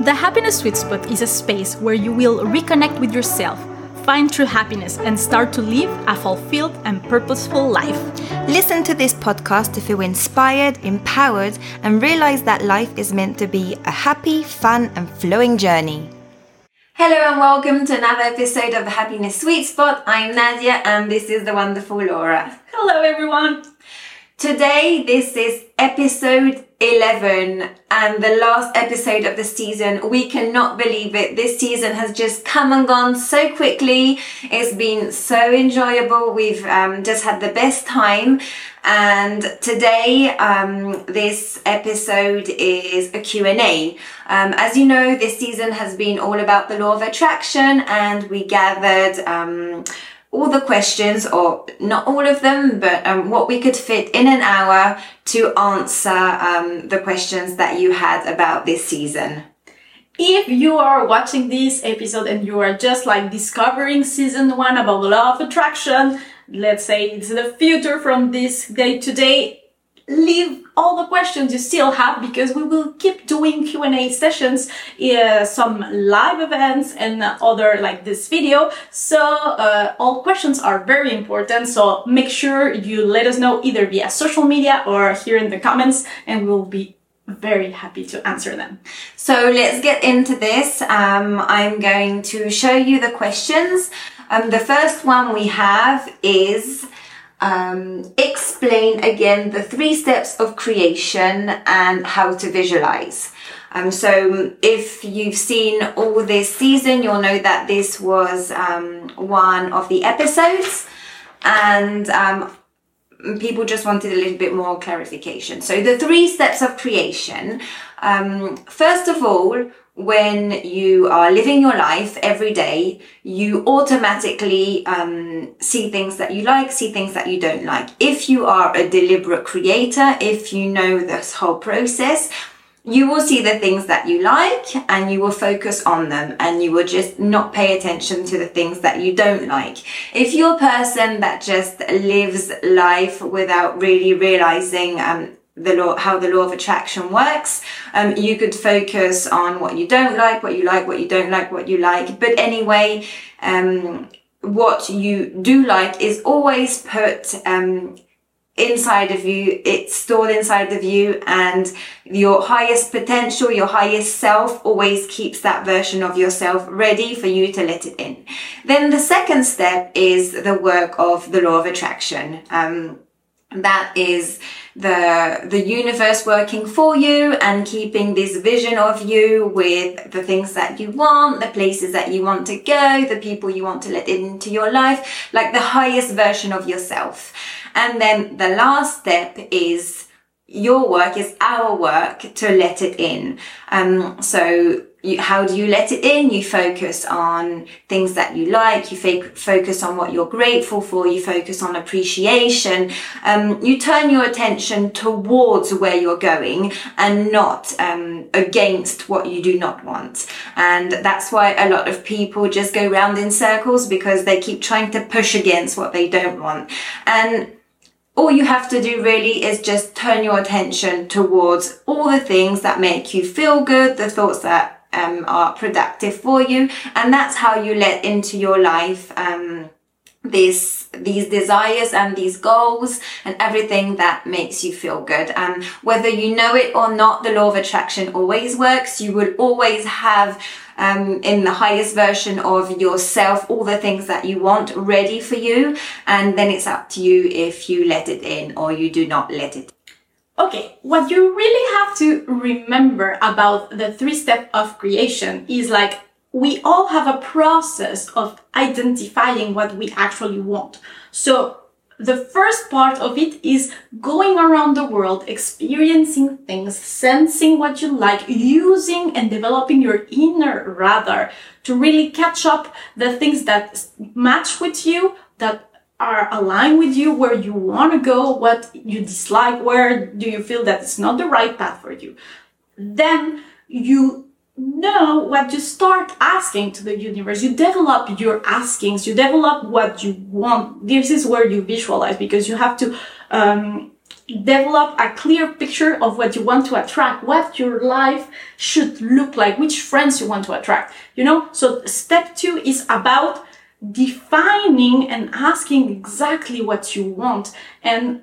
The Happiness Sweet Spot is a space where you will reconnect with yourself, find true happiness, and start to live a fulfilled and purposeful life. Listen to this podcast to feel inspired, empowered, and realize that life is meant to be a happy, fun, and flowing journey. Hello and welcome to another episode of the Happiness Sweet Spot. I'm Nadia and this is the wonderful Laura. Hello, everyone. Today, this is episode 11 and the last episode of the season. We cannot believe it. This season has just come and gone so quickly. It's been so enjoyable. We've um, just had the best time. And today, um, this episode is a Q&A. Um, as you know, this season has been all about the law of attraction and we gathered, um, all the questions, or not all of them, but um, what we could fit in an hour to answer um, the questions that you had about this season. If you are watching this episode and you are just like discovering season one about the law of attraction, let's say it's the future from this day to day, leave all the questions you still have because we will keep doing Q&A sessions, uh, some live events and other like this video. So uh, all questions are very important. So make sure you let us know either via social media or here in the comments and we'll be very happy to answer them. So let's get into this. Um, I'm going to show you the questions. Um, the first one we have is, um, explain again the three steps of creation and how to visualize. Um, so if you've seen all this season, you'll know that this was um, one of the episodes and um, people just wanted a little bit more clarification. So the three steps of creation, um, first of all, when you are living your life every day, you automatically um, see things that you like, see things that you don't like. If you are a deliberate creator, if you know this whole process, you will see the things that you like and you will focus on them and you will just not pay attention to the things that you don't like. If you're a person that just lives life without really realizing um, the law, how the law of attraction works. Um, you could focus on what you don't like, what you like, what you don't like, what you like. But anyway, um, what you do like is always put, um, inside of you. It's stored inside of you and your highest potential, your highest self always keeps that version of yourself ready for you to let it in. Then the second step is the work of the law of attraction. Um, that is the the universe working for you and keeping this vision of you with the things that you want the places that you want to go the people you want to let into your life like the highest version of yourself. And then the last step is your work is our work to let it in. Um so you, how do you let it in? You focus on things that you like. You f- focus on what you're grateful for. You focus on appreciation. Um, you turn your attention towards where you're going and not um, against what you do not want. And that's why a lot of people just go round in circles because they keep trying to push against what they don't want. And all you have to do really is just turn your attention towards all the things that make you feel good, the thoughts that um, are productive for you. And that's how you let into your life, um, these these desires and these goals and everything that makes you feel good. And whether you know it or not the law of attraction always works. You will always have um, in the highest version of yourself all the things that you want ready for you. And then it's up to you if you let it in or you do not let it Okay, what you really have to remember about the three step of creation is like we all have a process of identifying what we actually want. So the first part of it is going around the world, experiencing things, sensing what you like, using and developing your inner radar to really catch up the things that match with you, that are aligned with you, where you want to go, what you dislike, where do you feel that it's not the right path for you. Then you know what you start asking to the universe. You develop your askings, you develop what you want. This is where you visualize because you have to, um, develop a clear picture of what you want to attract, what your life should look like, which friends you want to attract. You know, so step two is about defining and asking exactly what you want. And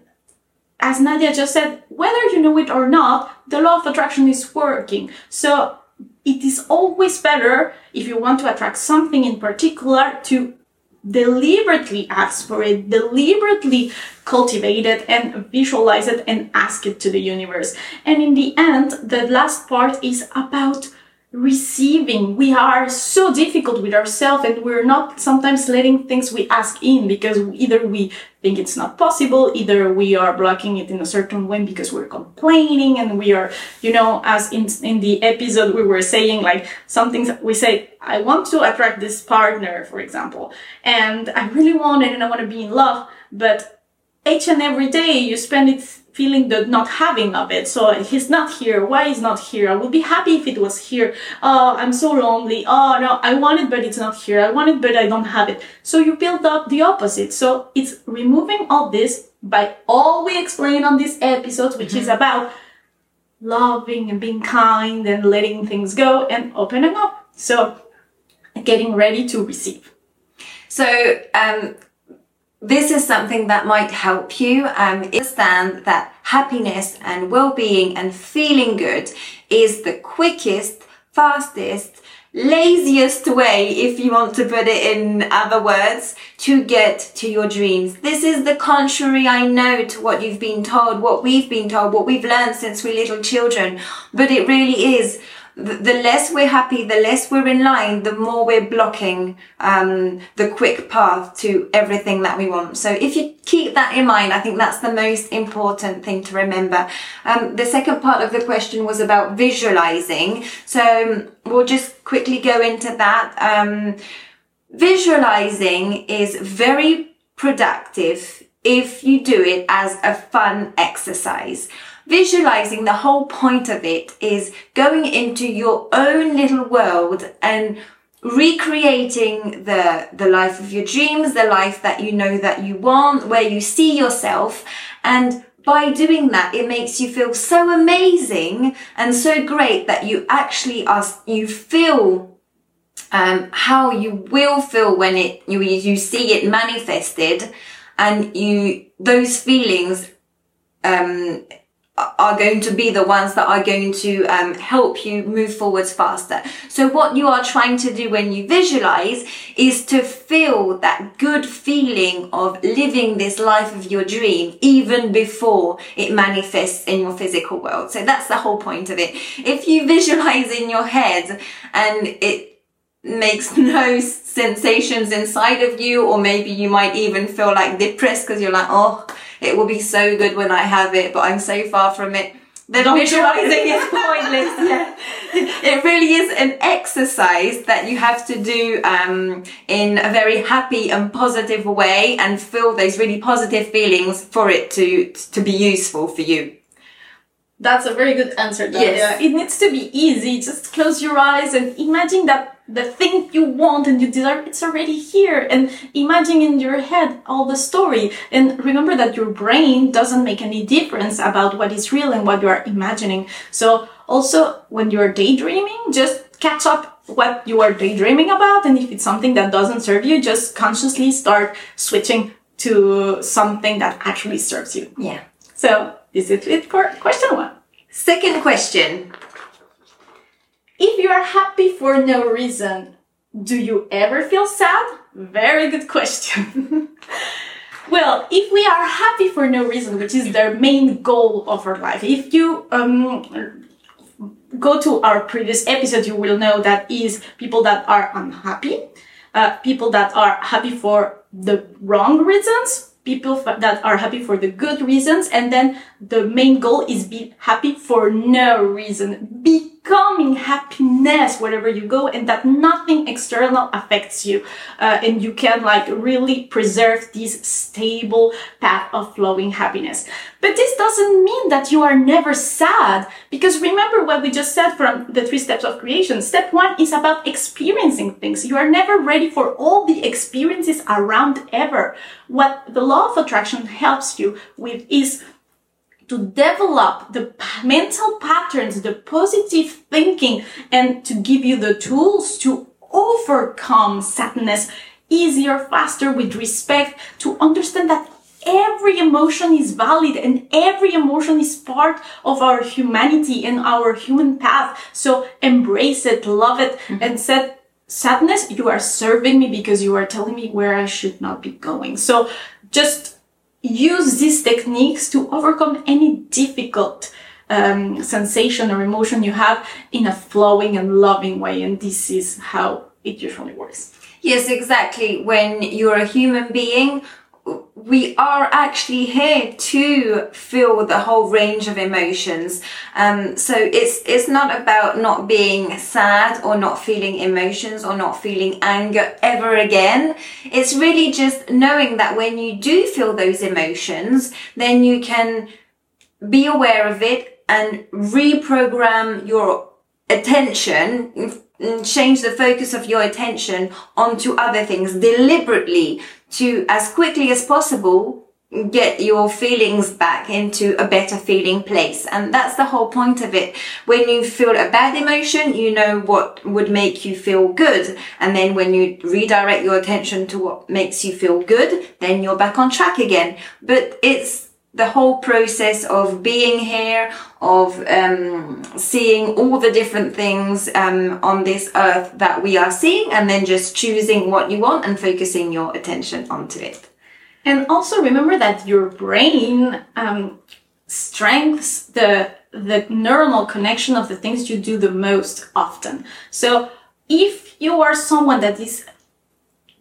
as Nadia just said, whether you know it or not, the law of attraction is working. So it is always better if you want to attract something in particular to deliberately ask for it, deliberately cultivate it and visualize it and ask it to the universe. And in the end, the last part is about receiving. We are so difficult with ourselves and we're not sometimes letting things we ask in because either we think it's not possible, either we are blocking it in a certain way because we're complaining and we are, you know, as in, in the episode we were saying like some things we say, I want to attract this partner, for example, and I really want it and I want to be in love, but each and every day you spend it feeling the not having of it. So he's not here. Why is not here? I would be happy if it was here. Oh, I'm so lonely. Oh no, I want it, but it's not here. I want it, but I don't have it. So you build up the opposite. So it's removing all this by all we explain on this episode, which mm-hmm. is about loving and being kind and letting things go and opening up. So getting ready to receive. So, um, this is something that might help you um, understand that happiness and well-being and feeling good is the quickest, fastest, laziest way, if you want to put it in other words, to get to your dreams. This is the contrary, I know, to what you've been told, what we've been told, what we've learned since we're little children, but it really is the less we're happy, the less we're in line, the more we're blocking um, the quick path to everything that we want. So if you keep that in mind, I think that's the most important thing to remember. Um, the second part of the question was about visualizing. So um, we'll just quickly go into that. Um, visualizing is very productive if you do it as a fun exercise. Visualizing, the whole point of it is going into your own little world and recreating the, the life of your dreams, the life that you know that you want, where you see yourself. And by doing that, it makes you feel so amazing and so great that you actually are, you feel um, how you will feel when it you you see it manifested, and you those feelings um, are going to be the ones that are going to um, help you move forwards faster. So what you are trying to do when you visualize is to feel that good feeling of living this life of your dream even before it manifests in your physical world. So that's the whole point of it. If you visualize in your head and it makes no sensations inside of you, or maybe you might even feel like depressed because you're like, oh, it will be so good when I have it, but I'm so far from it. Then visualizing is pointless. Yeah. It really is an exercise that you have to do um, in a very happy and positive way and feel those really positive feelings for it to to be useful for you. That's a very good answer. Yes. Yeah. It needs to be easy. Just close your eyes and imagine that the thing you want and you desire, it's already here. And imagine in your head all the story. And remember that your brain doesn't make any difference about what is real and what you are imagining. So also when you're daydreaming, just catch up what you are daydreaming about. And if it's something that doesn't serve you, just consciously start switching to something that actually serves you. Yeah. So this is it for question one. Second question. If you are happy for no reason, do you ever feel sad? Very good question. well, if we are happy for no reason, which is the main goal of our life, if you um, go to our previous episode, you will know that is people that are unhappy, uh, people that are happy for the wrong reasons, people that are happy for the good reasons, and then the main goal is be happy for no reason. Be becoming happiness wherever you go and that nothing external affects you. Uh, and you can like really preserve this stable path of flowing happiness. But this doesn't mean that you are never sad because remember what we just said from the three steps of creation. Step one is about experiencing things. You are never ready for all the experiences around ever. What the law of attraction helps you with is to develop the mental patterns, the positive thinking, and to give you the tools to overcome sadness easier, faster, with respect, to understand that every emotion is valid and every emotion is part of our humanity and our human path. So embrace it, love it, mm-hmm. and said, sadness, you are serving me because you are telling me where I should not be going. So just use these techniques to overcome any difficult um, sensation or emotion you have in a flowing and loving way. And this is how it usually works. Yes, exactly. When you're a human being, we are actually here to feel the whole range of emotions. Um, so it's it's not about not being sad or not feeling emotions or not feeling anger ever again. It's really just knowing that when you do feel those emotions, then you can be aware of it and reprogram your attention change the focus of your attention onto other things deliberately to as quickly as possible get your feelings back into a better feeling place. And that's the whole point of it. When you feel a bad emotion, you know what would make you feel good. And then when you redirect your attention to what makes you feel good, then you're back on track again. But it's the whole process of being here, of um, seeing all the different things um, on this earth that we are seeing, and then just choosing what you want and focusing your attention onto it. And also remember that your brain um, strengthens the the neuronal connection of the things you do the most often. So if you are someone that is,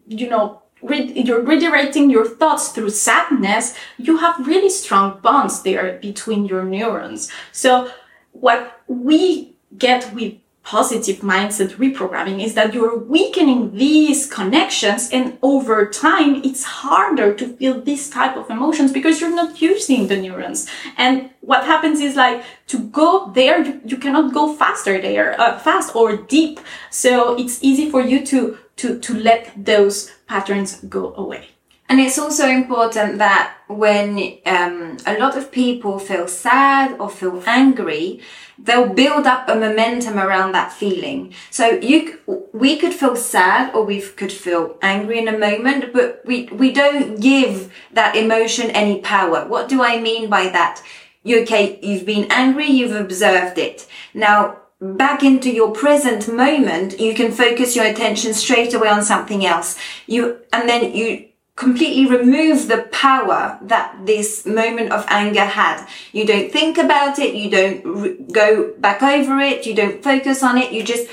you know, you're redirecting your thoughts through sadness, you have really strong bonds there between your neurons. So what we get with positive mindset reprogramming is that you're weakening these connections and over time it's harder to feel this type of emotions because you're not using the neurons and what happens is like to go there you, you cannot go faster there uh, fast or deep so it's easy for you to to to let those patterns go away and it's also important that when um, a lot of people feel sad or feel angry, they'll build up a momentum around that feeling. So you, we could feel sad or we could feel angry in a moment, but we, we don't give that emotion any power. What do I mean by that? You, okay, you've been angry, you've observed it. Now, back into your present moment, you can focus your attention straight away on something else. You, and then you, completely remove the power that this moment of anger had. You don't think about it. You don't re- go back over it. You don't focus on it. You just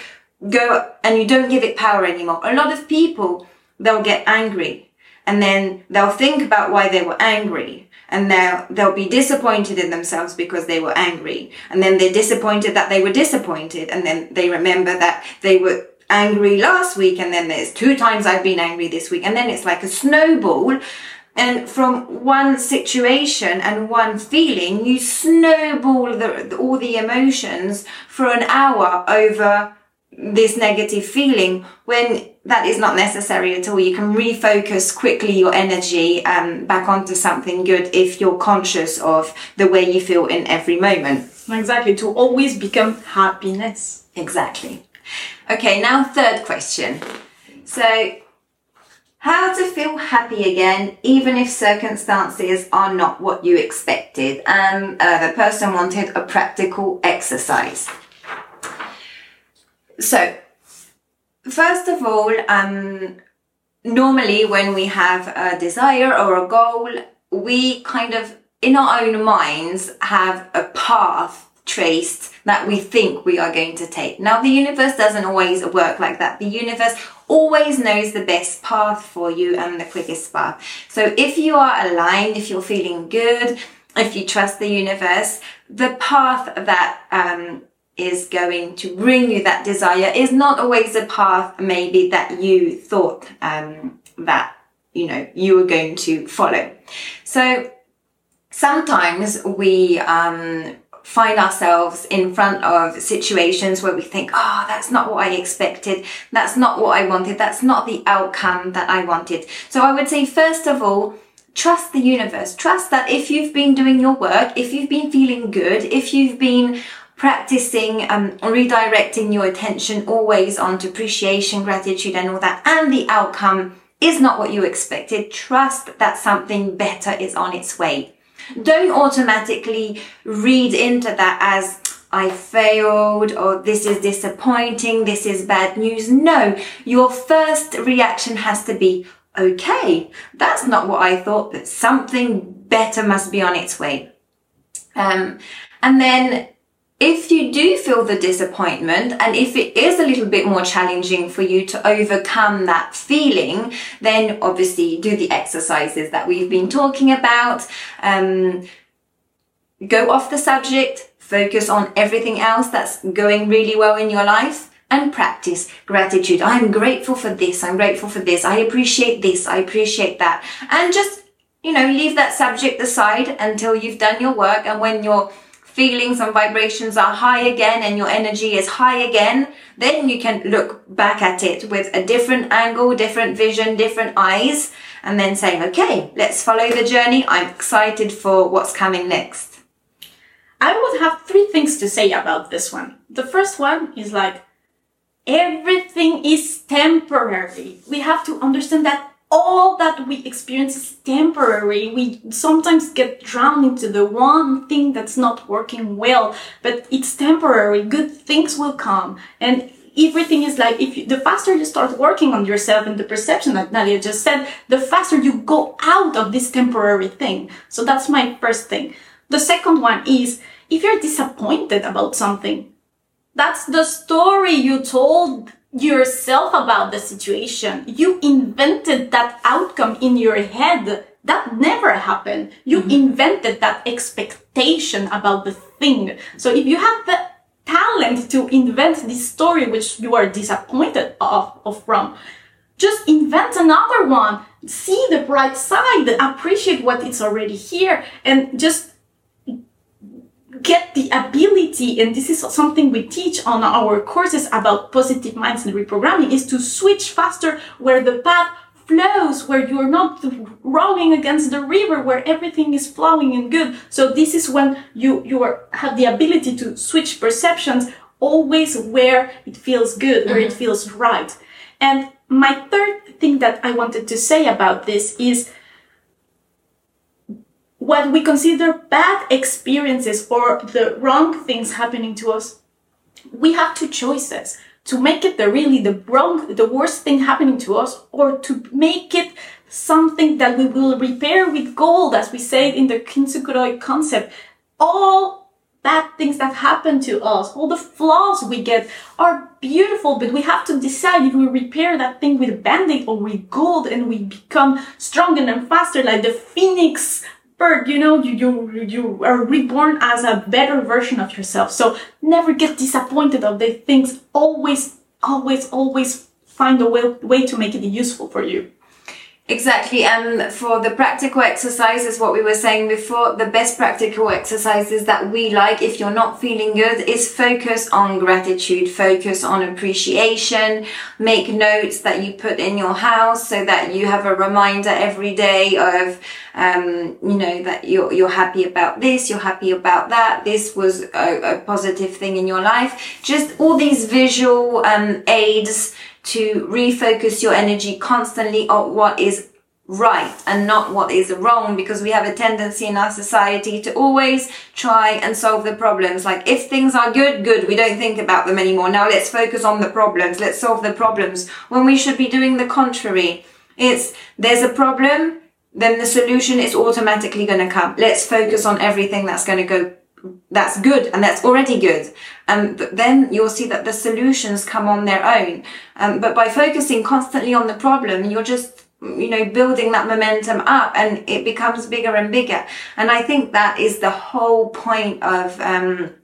go and you don't give it power anymore. A lot of people, they'll get angry and then they'll think about why they were angry and they'll, they'll be disappointed in themselves because they were angry. And then they're disappointed that they were disappointed. And then they remember that they were angry last week and then there's two times I've been angry this week and then it's like a snowball and from one situation and one feeling you snowball the, all the emotions for an hour over this negative feeling when that is not necessary at all. You can refocus quickly your energy um, back onto something good if you're conscious of the way you feel in every moment. Exactly, to always become happiness. Exactly. Okay, now third question. So, how to feel happy again, even if circumstances are not what you expected. And uh, the person wanted a practical exercise. So, first of all, um, normally when we have a desire or a goal, we kind of, in our own minds, have a path traced that we think we are going to take. Now, the universe doesn't always work like that. The universe always knows the best path for you and the quickest path. So if you are aligned, if you're feeling good, if you trust the universe, the path that um, is going to bring you that desire is not always a path maybe that you thought um, that you know you were going to follow. So sometimes we um, find ourselves in front of situations where we think, oh, that's not what I expected. That's not what I wanted. That's not the outcome that I wanted. So I would say, first of all, trust the universe. Trust that if you've been doing your work, if you've been feeling good, if you've been practicing um, redirecting your attention always onto appreciation, gratitude, and all that, and the outcome is not what you expected, trust that something better is on its way. Don't automatically read into that as I failed or this is disappointing, this is bad news. No, your first reaction has to be, okay, that's not what I thought, but something better must be on its way. Um, and then if you do feel the disappointment and if it is a little bit more challenging for you to overcome that feeling, then obviously do the exercises that we've been talking about. Um, go off the subject, focus on everything else that's going really well in your life and practice gratitude. I'm grateful for this. I'm grateful for this. I appreciate this. I appreciate that. And just, you know, leave that subject aside until you've done your work. And when your feelings and vibrations are high again and your energy is high again, then you can look back at it with a different angle, different vision, different eyes, and then saying, okay, let's follow the journey. I'm excited for what's coming next. I would have three things to say about this one. The first one is like, everything is temporary. We have to understand that all that we experience is temporary. We sometimes get drowned into the one thing that's not working well, but it's temporary. Good things will come. And everything is like, if you, the faster you start working on yourself and the perception that Nadia just said, the faster you go out of this temporary thing. So that's my first thing. The second one is, if you're disappointed about something, that's the story you told yourself about the situation. You invented that outcome in your head. That never happened. You mm-hmm. invented that expectation about the thing. So if you have the talent to invent this story which you are disappointed of, of from, just invent another one. See the bright side, appreciate what is already here, and just get the ability, and this is something we teach on our courses about positive minds and reprogramming, is to switch faster where the path flows, where you're not rowing against the river, where everything is flowing and good. So this is when you, you are, have the ability to switch perceptions always where it feels good, where mm-hmm. it feels right. And my third thing that I wanted to say about this is what we consider bad experiences or the wrong things happening to us, we have two choices to make it the really the wrong, the worst thing happening to us or to make it something that we will repair with gold, as we say in the Kintsukuroi concept. All bad things that happen to us, all the flaws we get are beautiful, but we have to decide if we repair that thing with a band-aid or with gold and we become stronger and faster like the phoenix bird, you know, you, you, you are reborn as a better version of yourself. So never get disappointed of the things. Always, always, always find a way, way to make it useful for you. Exactly. And for the practical exercises, what we were saying before, the best practical exercises that we like, if you're not feeling good, is focus on gratitude, focus on appreciation, make notes that you put in your house so that you have a reminder every day of, um, you know, that you're, you're happy about this, you're happy about that. This was a, a positive thing in your life. Just all these visual, um, aids to refocus your energy constantly on what is right and not what is wrong because we have a tendency in our society to always try and solve the problems. Like if things are good, good, we don't think about them anymore. Now let's focus on the problems. Let's solve the problems when we should be doing the contrary. It's there's a problem, then the solution is automatically going to come. Let's focus on everything that's going to go that's good and that's already good. Um, but then you'll see that the solutions come on their own. Um, but by focusing constantly on the problem, you're just, you know, building that momentum up and it becomes bigger and bigger. And I think that is the whole point of, um,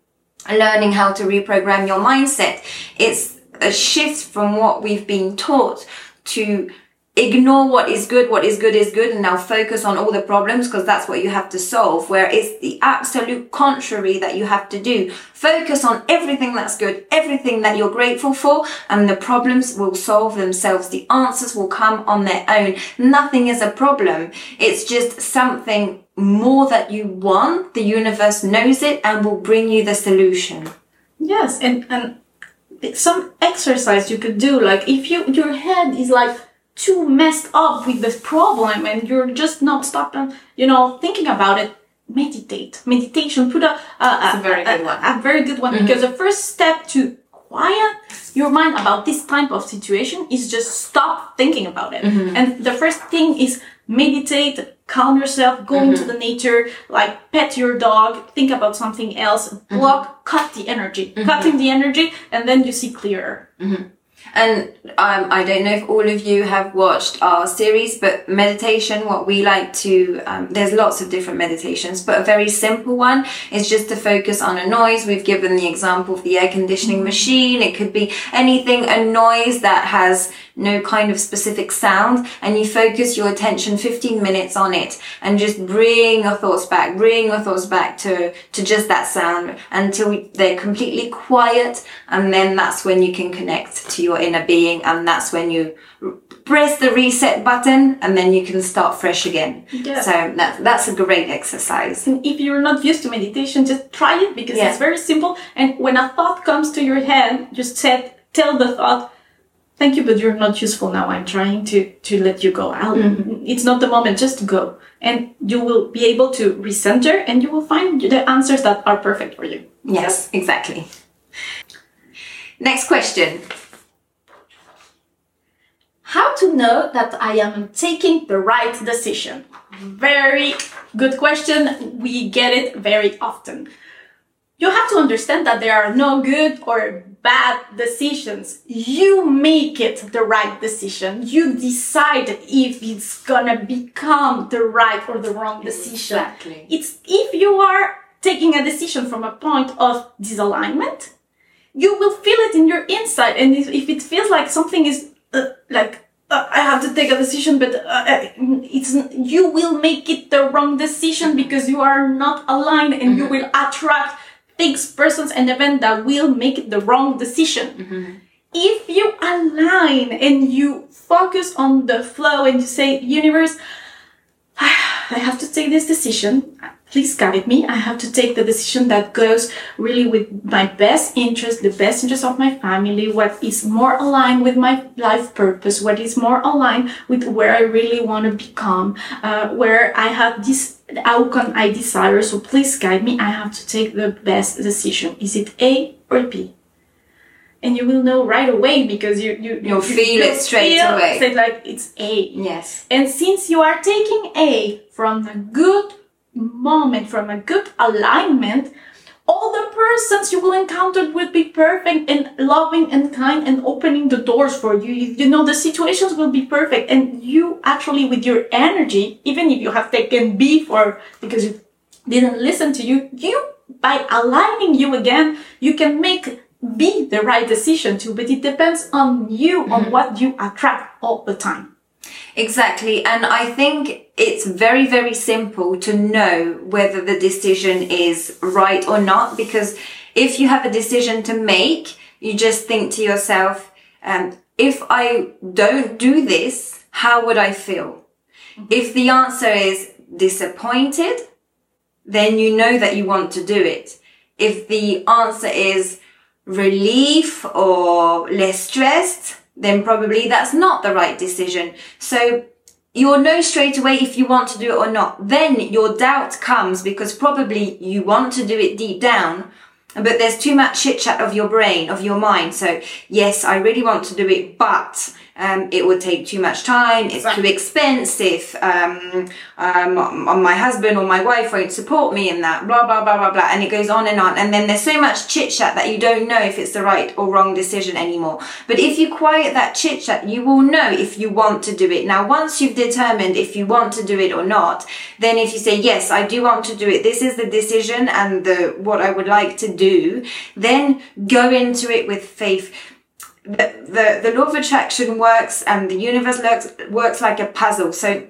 learning how to reprogram your mindset. It's a shift from what we've been taught to ignore what is good, what is good is good, and now focus on all the problems because that's what you have to solve. Where it's the absolute contrary that you have to do. Focus on everything that's good, everything that you're grateful for, and the problems will solve themselves. The answers will come on their own. Nothing is a problem. It's just something more that you want. The universe knows it and will bring you the solution. Yes, and and some exercise you could do, like if you your head is like too messed up with this problem and you're just not stopping, you know, thinking about it, meditate. Meditation, put a, a, a, a very good one. A, very good one mm-hmm. because the first step to quiet your mind about this type of situation is just stop thinking about it. Mm-hmm. And the first thing is meditate, calm yourself, go mm-hmm. into the nature, like pet your dog, think about something else, block, cut the energy, cutting the energy, and then you see clearer. And um, I don't know if all of you have watched our series, but meditation, what we like to, um, there's lots of different meditations, but a very simple one is just to focus on a noise. We've given the example of the air conditioning machine. It could be anything, a noise that has no kind of specific sound and you focus your attention 15 minutes on it and just bring your thoughts back, bring your thoughts back to, to just that sound until they're completely quiet. And then that's when you can connect to your inner being. And that's when you press the reset button and then you can start fresh again. Yeah. So that, that's a great exercise. And if you're not used to meditation, just try it because yeah. it's very simple. And when a thought comes to your head, just set, tell the thought, thank you, but you're not useful now. I'm trying to, to let you go. Mm-hmm. It's not the moment, just go. And you will be able to recenter and you will find the answers that are perfect for you. Yes, exactly. Next question. How to know that I am taking the right decision? Very good question. We get it very often. You have to understand that there are no good or bad decisions. You make it the right decision. You decide if it's gonna become the right or the wrong decision. Exactly. It's if you are taking a decision from a point of disalignment, you will feel it in your inside. And if it feels like something is uh, like uh, I have to take a decision, but uh, uh it's you will make it the wrong decision because you are not aligned, and mm-hmm. you will attract things, persons, and events that will make the wrong decision. Mm-hmm. If you align and you focus on the flow and you say, universe, I have to take this decision. Please guide me. I have to take the decision that goes really with my best interest, the best interest of my family, what is more aligned with my life purpose, what is more aligned with where I really want to become, uh, where I have this outcome I desire. So please guide me. I have to take the best decision. Is it A or B? and you will know right away because you you you feel it straight feel away. Say like it's A. Yes. And since you are taking A from the good moment, from a good alignment, all the persons you will encounter will be perfect and loving and kind and opening the doors for you. You know, the situations will be perfect. And you actually, with your energy, even if you have taken B for, because you didn't listen to you, you, by aligning you again, you can make be the right decision too. but it depends on you, mm-hmm. on what you attract all the time. Exactly. And I think it's very, very simple to know whether the decision is right or not. Because if you have a decision to make, you just think to yourself, um, if I don't do this, how would I feel? Mm-hmm. If the answer is disappointed, then you know that you want to do it. If the answer is relief or less stressed, then probably that's not the right decision. So you'll know straight away if you want to do it or not. Then your doubt comes because probably you want to do it deep down, but there's too much chit chat of your brain, of your mind. So yes, I really want to do it, but um, it would take too much time, it's too expensive, um, um, my husband or my wife won't support me in that, blah, blah, blah, blah, blah. And it goes on and on. And then there's so much chit chat that you don't know if it's the right or wrong decision anymore. But if you quiet that chit chat, you will know if you want to do it. Now, once you've determined if you want to do it or not, then if you say, yes, I do want to do it, this is the decision and the, what I would like to do, then go into it with faith the, the, law of attraction works and the universe works, works like a puzzle. So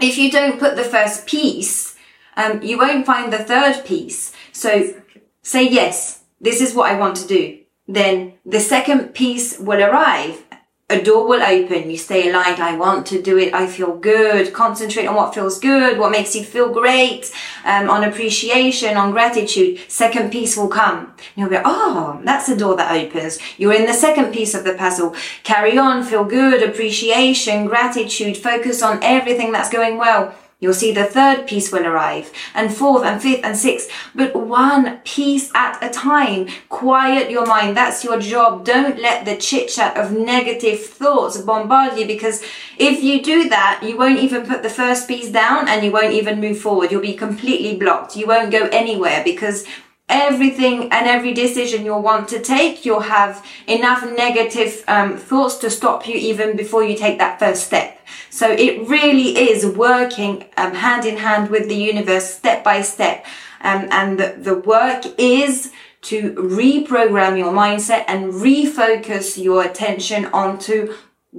if you don't put the first piece, um, you won't find the third piece. So say yes, this is what I want to do. Then the second piece will arrive a door will open. You stay aligned. I want to do it. I feel good. Concentrate on what feels good, what makes you feel great, um, on appreciation, on gratitude. Second piece will come. You'll be, oh, that's the door that opens. You're in the second piece of the puzzle. Carry on. Feel good. Appreciation, gratitude. Focus on everything that's going well. You'll see the third piece will arrive, and fourth, and fifth, and sixth, but one piece at a time. Quiet your mind. That's your job. Don't let the chit chat of negative thoughts bombard you because if you do that, you won't even put the first piece down and you won't even move forward. You'll be completely blocked. You won't go anywhere because everything and every decision you'll want to take, you'll have enough negative um, thoughts to stop you even before you take that first step. So it really is working um, hand in hand with the universe, step by step. Um, and the, the work is to reprogram your mindset and refocus your attention onto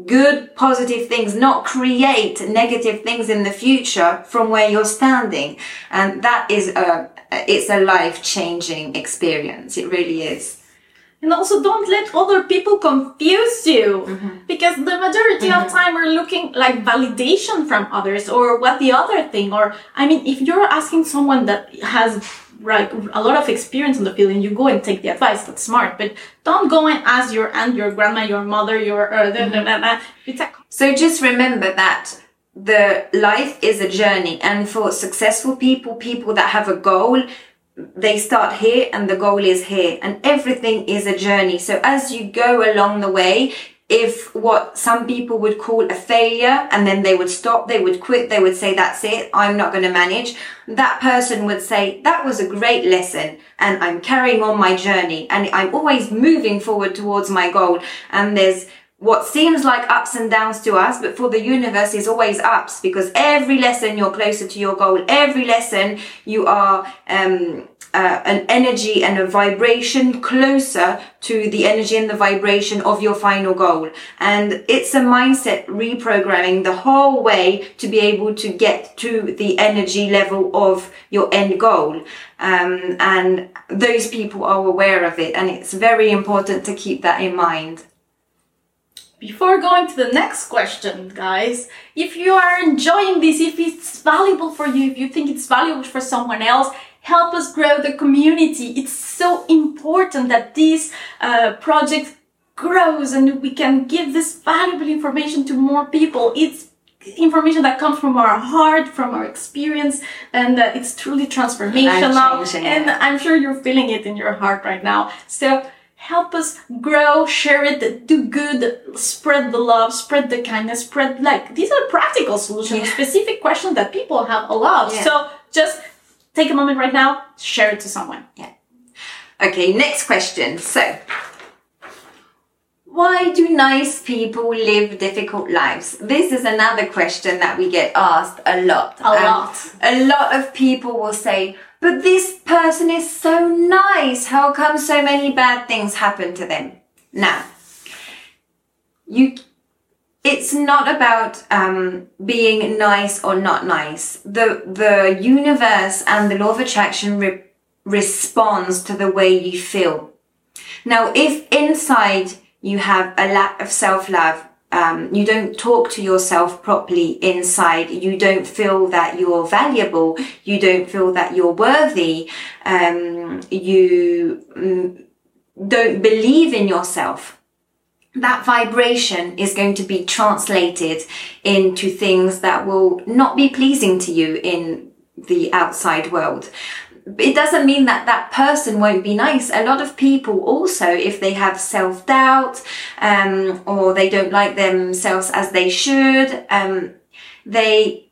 good positive things not create negative things in the future from where you're standing. And that is a it's a life changing experience. It really is and also don't let other people confuse you mm-hmm. because the majority mm-hmm. of time we're looking like validation from others or what the other thing or i mean if you're asking someone that has like a lot of experience in the field and you go and take the advice that's smart but don't go and ask your aunt your grandma your mother your uh, mm-hmm. so just remember that the life is a journey and for successful people people that have a goal they start here and the goal is here and everything is a journey. So as you go along the way, if what some people would call a failure and then they would stop, they would quit, they would say, that's it, I'm not going to manage. That person would say, that was a great lesson and I'm carrying on my journey and I'm always moving forward towards my goal. And there's what seems like ups and downs to us, but for the universe is always ups because every lesson you're closer to your goal. Every lesson you are um, uh, an energy and a vibration closer to the energy and the vibration of your final goal. And it's a mindset reprogramming the whole way to be able to get to the energy level of your end goal. Um, and those people are aware of it, and it's very important to keep that in mind. Before going to the next question, guys, if you are enjoying this, if it's valuable for you, if you think it's valuable for someone else, help us grow the community. It's so important that this uh, project grows and we can give this valuable information to more people. It's information that comes from our heart, from our experience, and uh, it's truly transformational. And I'm sure you're feeling it in your heart right now. So help us grow, share it, do good, spread the love, spread the kindness, spread like these are practical solutions, yeah. specific questions that people have a lot. Yeah. So just take a moment right now, share it to someone. Yeah. Okay, next question. So, why do nice people live difficult lives? This is another question that we get asked a lot. A lot. A lot of people will say, but this person is so nice. How come so many bad things happen to them? Now, you, it's not about um, being nice or not nice. The the universe and the law of attraction re- responds to the way you feel. Now, if inside you have a lack of self love, um, you don't talk to yourself properly inside. You don't feel that you're valuable. You don't feel that you're worthy. Um, you mm, don't believe in yourself. That vibration is going to be translated into things that will not be pleasing to you in the outside world it doesn't mean that that person won't be nice. A lot of people also, if they have self doubt um, or they don't like themselves as they should, um, they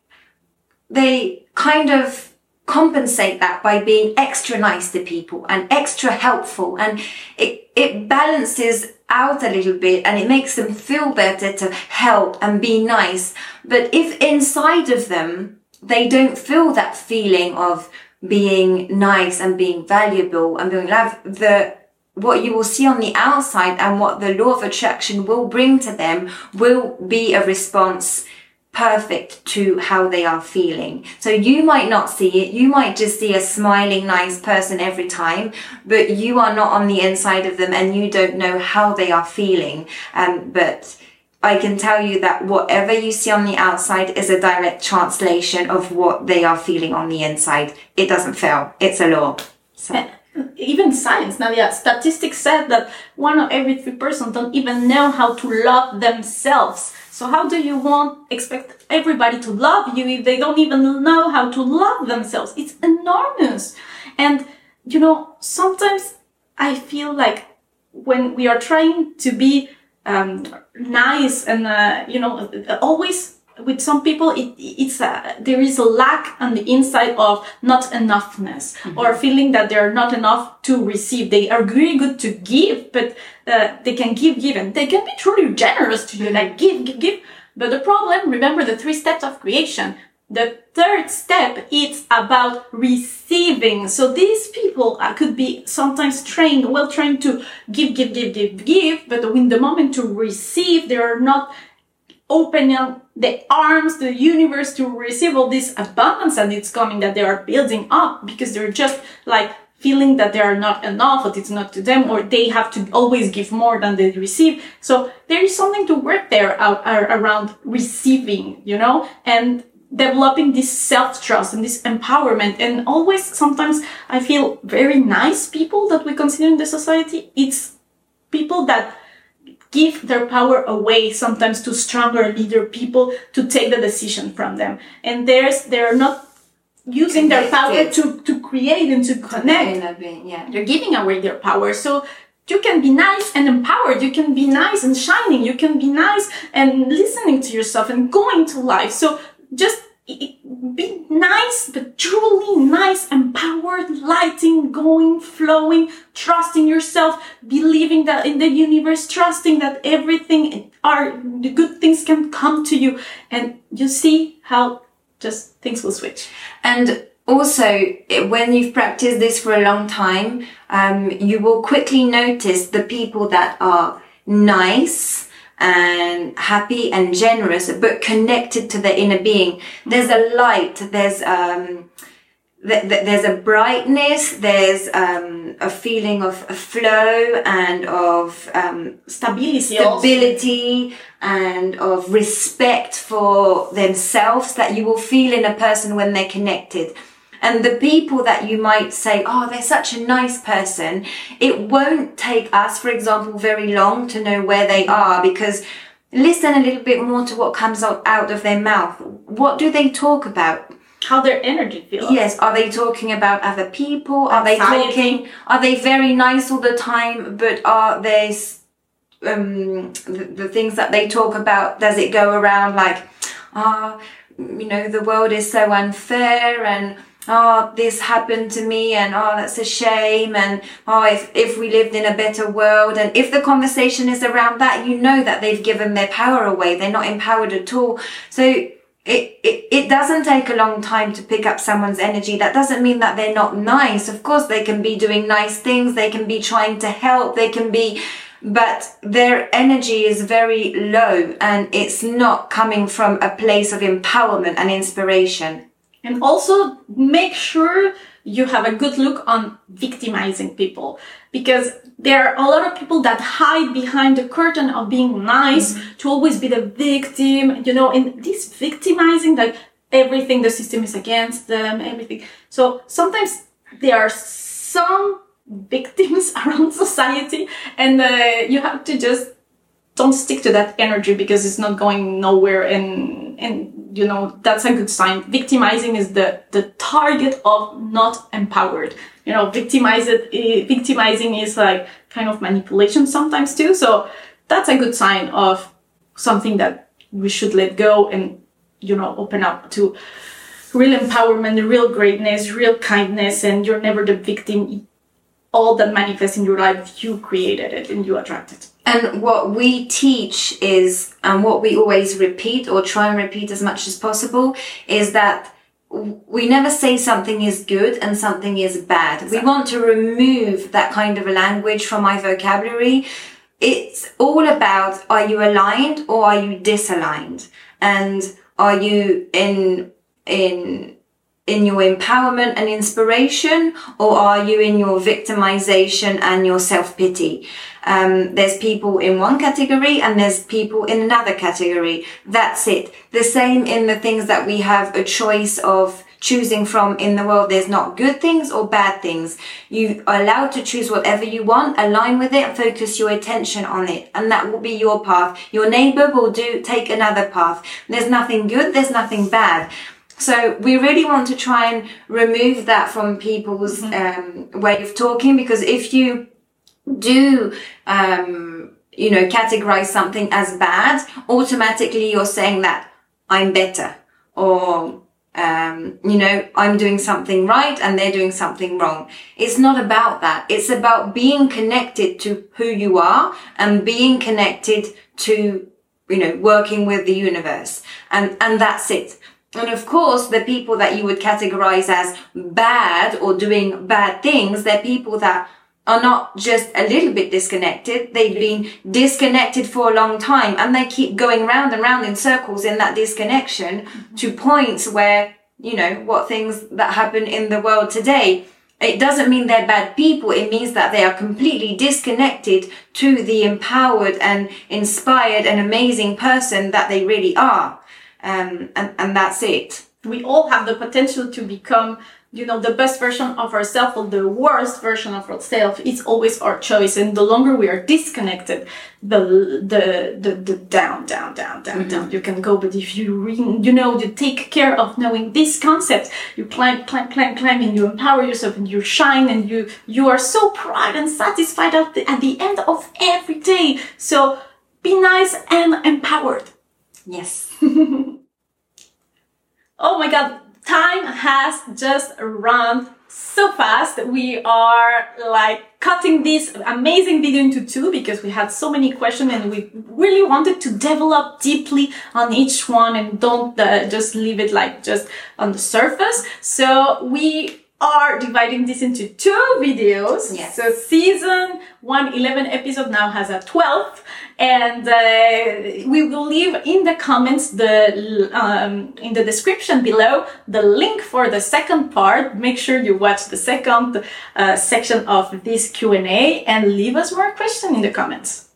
they kind of compensate that by being extra nice to people and extra helpful, and it it balances out a little bit and it makes them feel better to help and be nice. But if inside of them they don't feel that feeling of being nice and being valuable and being loved, the what you will see on the outside and what the law of attraction will bring to them will be a response perfect to how they are feeling. So you might not see it. You might just see a smiling, nice person every time, but you are not on the inside of them and you don't know how they are feeling. Um, but I can tell you that whatever you see on the outside is a direct translation of what they are feeling on the inside. It doesn't fail. It's a law. So. Even science, Nadia, statistics said that one of every three persons don't even know how to love themselves. So how do you want expect everybody to love you if they don't even know how to love themselves? It's enormous. And you know, sometimes I feel like when we are trying to be um, nice and uh, you know always with some people it, it's a, there is a lack on the inside of not enoughness mm-hmm. or feeling that they're not enough to receive. They are really good to give but uh, they can give give and they can be truly generous to you. Like give give give. But the problem remember the three steps of creation the third step is about receiving. So these people uh, could be sometimes trained, well trained to give, give, give, give, give, but in the moment to receive, they are not opening the arms the universe to receive all this abundance and it's coming that they are building up because they're just like feeling that they are not enough or it's not to them or they have to always give more than they receive so there is something to work there out, around receiving you know and developing this self-trust and this empowerment and always sometimes i feel very nice people that we consider in the society it's people that give their power away sometimes to stronger leader people to take the decision from them. And there's, they're not using their power to, to create and to connect. yeah. They're giving away their power. So you can be nice and empowered. You can be nice and shining. You can be nice and listening to yourself and going to life. So just be nice, but truly nice, empowered, lighting, going, flowing, trusting yourself, believing that in the universe, trusting that everything are the good things can come to you. And you see how just things will switch. And also, when you've practiced this for a long time, um, you will quickly notice the people that are nice, and happy and generous, but connected to the inner being. There's a light, there's, um, th- th- there's a brightness, there's um, a feeling of a flow and of um, stability, stability and of respect for themselves that you will feel in a person when they're connected. And the people that you might say, oh, they're such a nice person, it won't take us, for example, very long to know where they are because listen a little bit more to what comes out of their mouth. What do they talk about? How their energy feels. Yes. Are they talking about other people? Are they talking, are they very nice all the time, but are they, um, the, the things that they talk about, does it go around like, ah, oh, you know, the world is so unfair and, oh, this happened to me and oh, that's a shame. And oh, if, if we lived in a better world. And if the conversation is around that, you know that they've given their power away. They're not empowered at all. So it, it, it doesn't take a long time to pick up someone's energy. That doesn't mean that they're not nice. Of course, they can be doing nice things. They can be trying to help. They can be, but their energy is very low and it's not coming from a place of empowerment and inspiration. And also make sure you have a good look on victimizing people because there are a lot of people that hide behind the curtain of being nice mm-hmm. to always be the victim, you know, and this victimizing, like everything the system is against them, everything. So sometimes there are some victims around society and uh, you have to just don't stick to that energy because it's not going nowhere and and you know that's a good sign. Victimizing is the the target of not empowered. You know victimize it, eh, victimizing is like kind of manipulation sometimes too. So that's a good sign of something that we should let go and you know open up to real empowerment real greatness real kindness and you're never the victim. All that manifests in your life you created it and you attracted it and what we teach is, and what we always repeat or try and repeat as much as possible is that we never say something is good and something is bad. Exactly. We want to remove that kind of a language from my vocabulary. It's all about are you aligned or are you disaligned? And are you in in in your empowerment and inspiration or are you in your victimization and your self-pity? Um, there's people in one category and there's people in another category. That's it. The same in the things that we have a choice of choosing from in the world. There's not good things or bad things. You are allowed to choose whatever you want align with it focus your attention on it. And that will be your path. Your neighbor will do take another path. There's nothing good there's nothing bad so we really want to try and remove that from people's mm-hmm. um, way of talking because if you do, um, you know, categorize something as bad, automatically you're saying that I'm better or um, you know, I'm doing something right and they're doing something wrong. It's not about that. It's about being connected to who you are and being connected to, you know, working with the universe. And, and that's it. And of course, the people that you would categorize as bad or doing bad things, they're people that are not just a little bit disconnected. They've been disconnected for a long time and they keep going round and round in circles in that disconnection mm-hmm. to points where, you know, what things that happen in the world today. It doesn't mean they're bad people. It means that they are completely disconnected to the empowered and inspired and amazing person that they really are. Um, and, and that's it. We all have the potential to become you know the best version of ourselves or the worst version of ourselves. It's always our choice. And the longer we are disconnected the the the, the down down down down mm-hmm. down you can go. But if you re- you know you take care of knowing this concept you climb climb climb climb and you empower yourself and you shine and you you are so proud and satisfied at the, at the end of every day. So be nice and empowered. Yes oh my god time has just run so fast. We are like cutting this amazing video into two because we had so many questions and we really wanted to develop deeply on each one and don't uh, just leave it like just on the surface. So we are dividing this into two videos. Yes. So season one, 11 episode now has a 12th and uh, we will leave in the comments the um, in the description below the link for the second part make sure you watch the second uh, section of this q&a and leave us more questions in the comments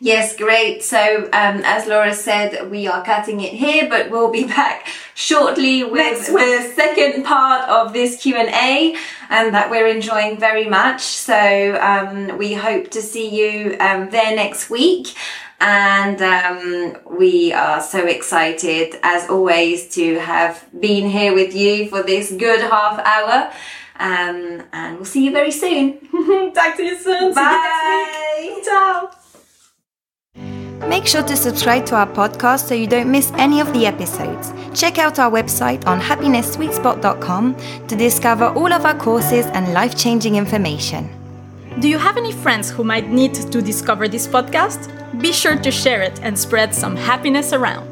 Yes, great. So, um, as Laura said, we are cutting it here, but we'll be back shortly with the second part of this Q and A, and that we're enjoying very much. So, um, we hope to see you um, there next week. And um, we are so excited, as always, to have been here with you for this good half hour. Um, and we'll see you very soon. Talk to you soon. Bye. You Ciao. Make sure to subscribe to our podcast so you don't miss any of the episodes. Check out our website on happiness.sweetspot.com to discover all of our courses and life changing information. Do you have any friends who might need to discover this podcast? Be sure to share it and spread some happiness around.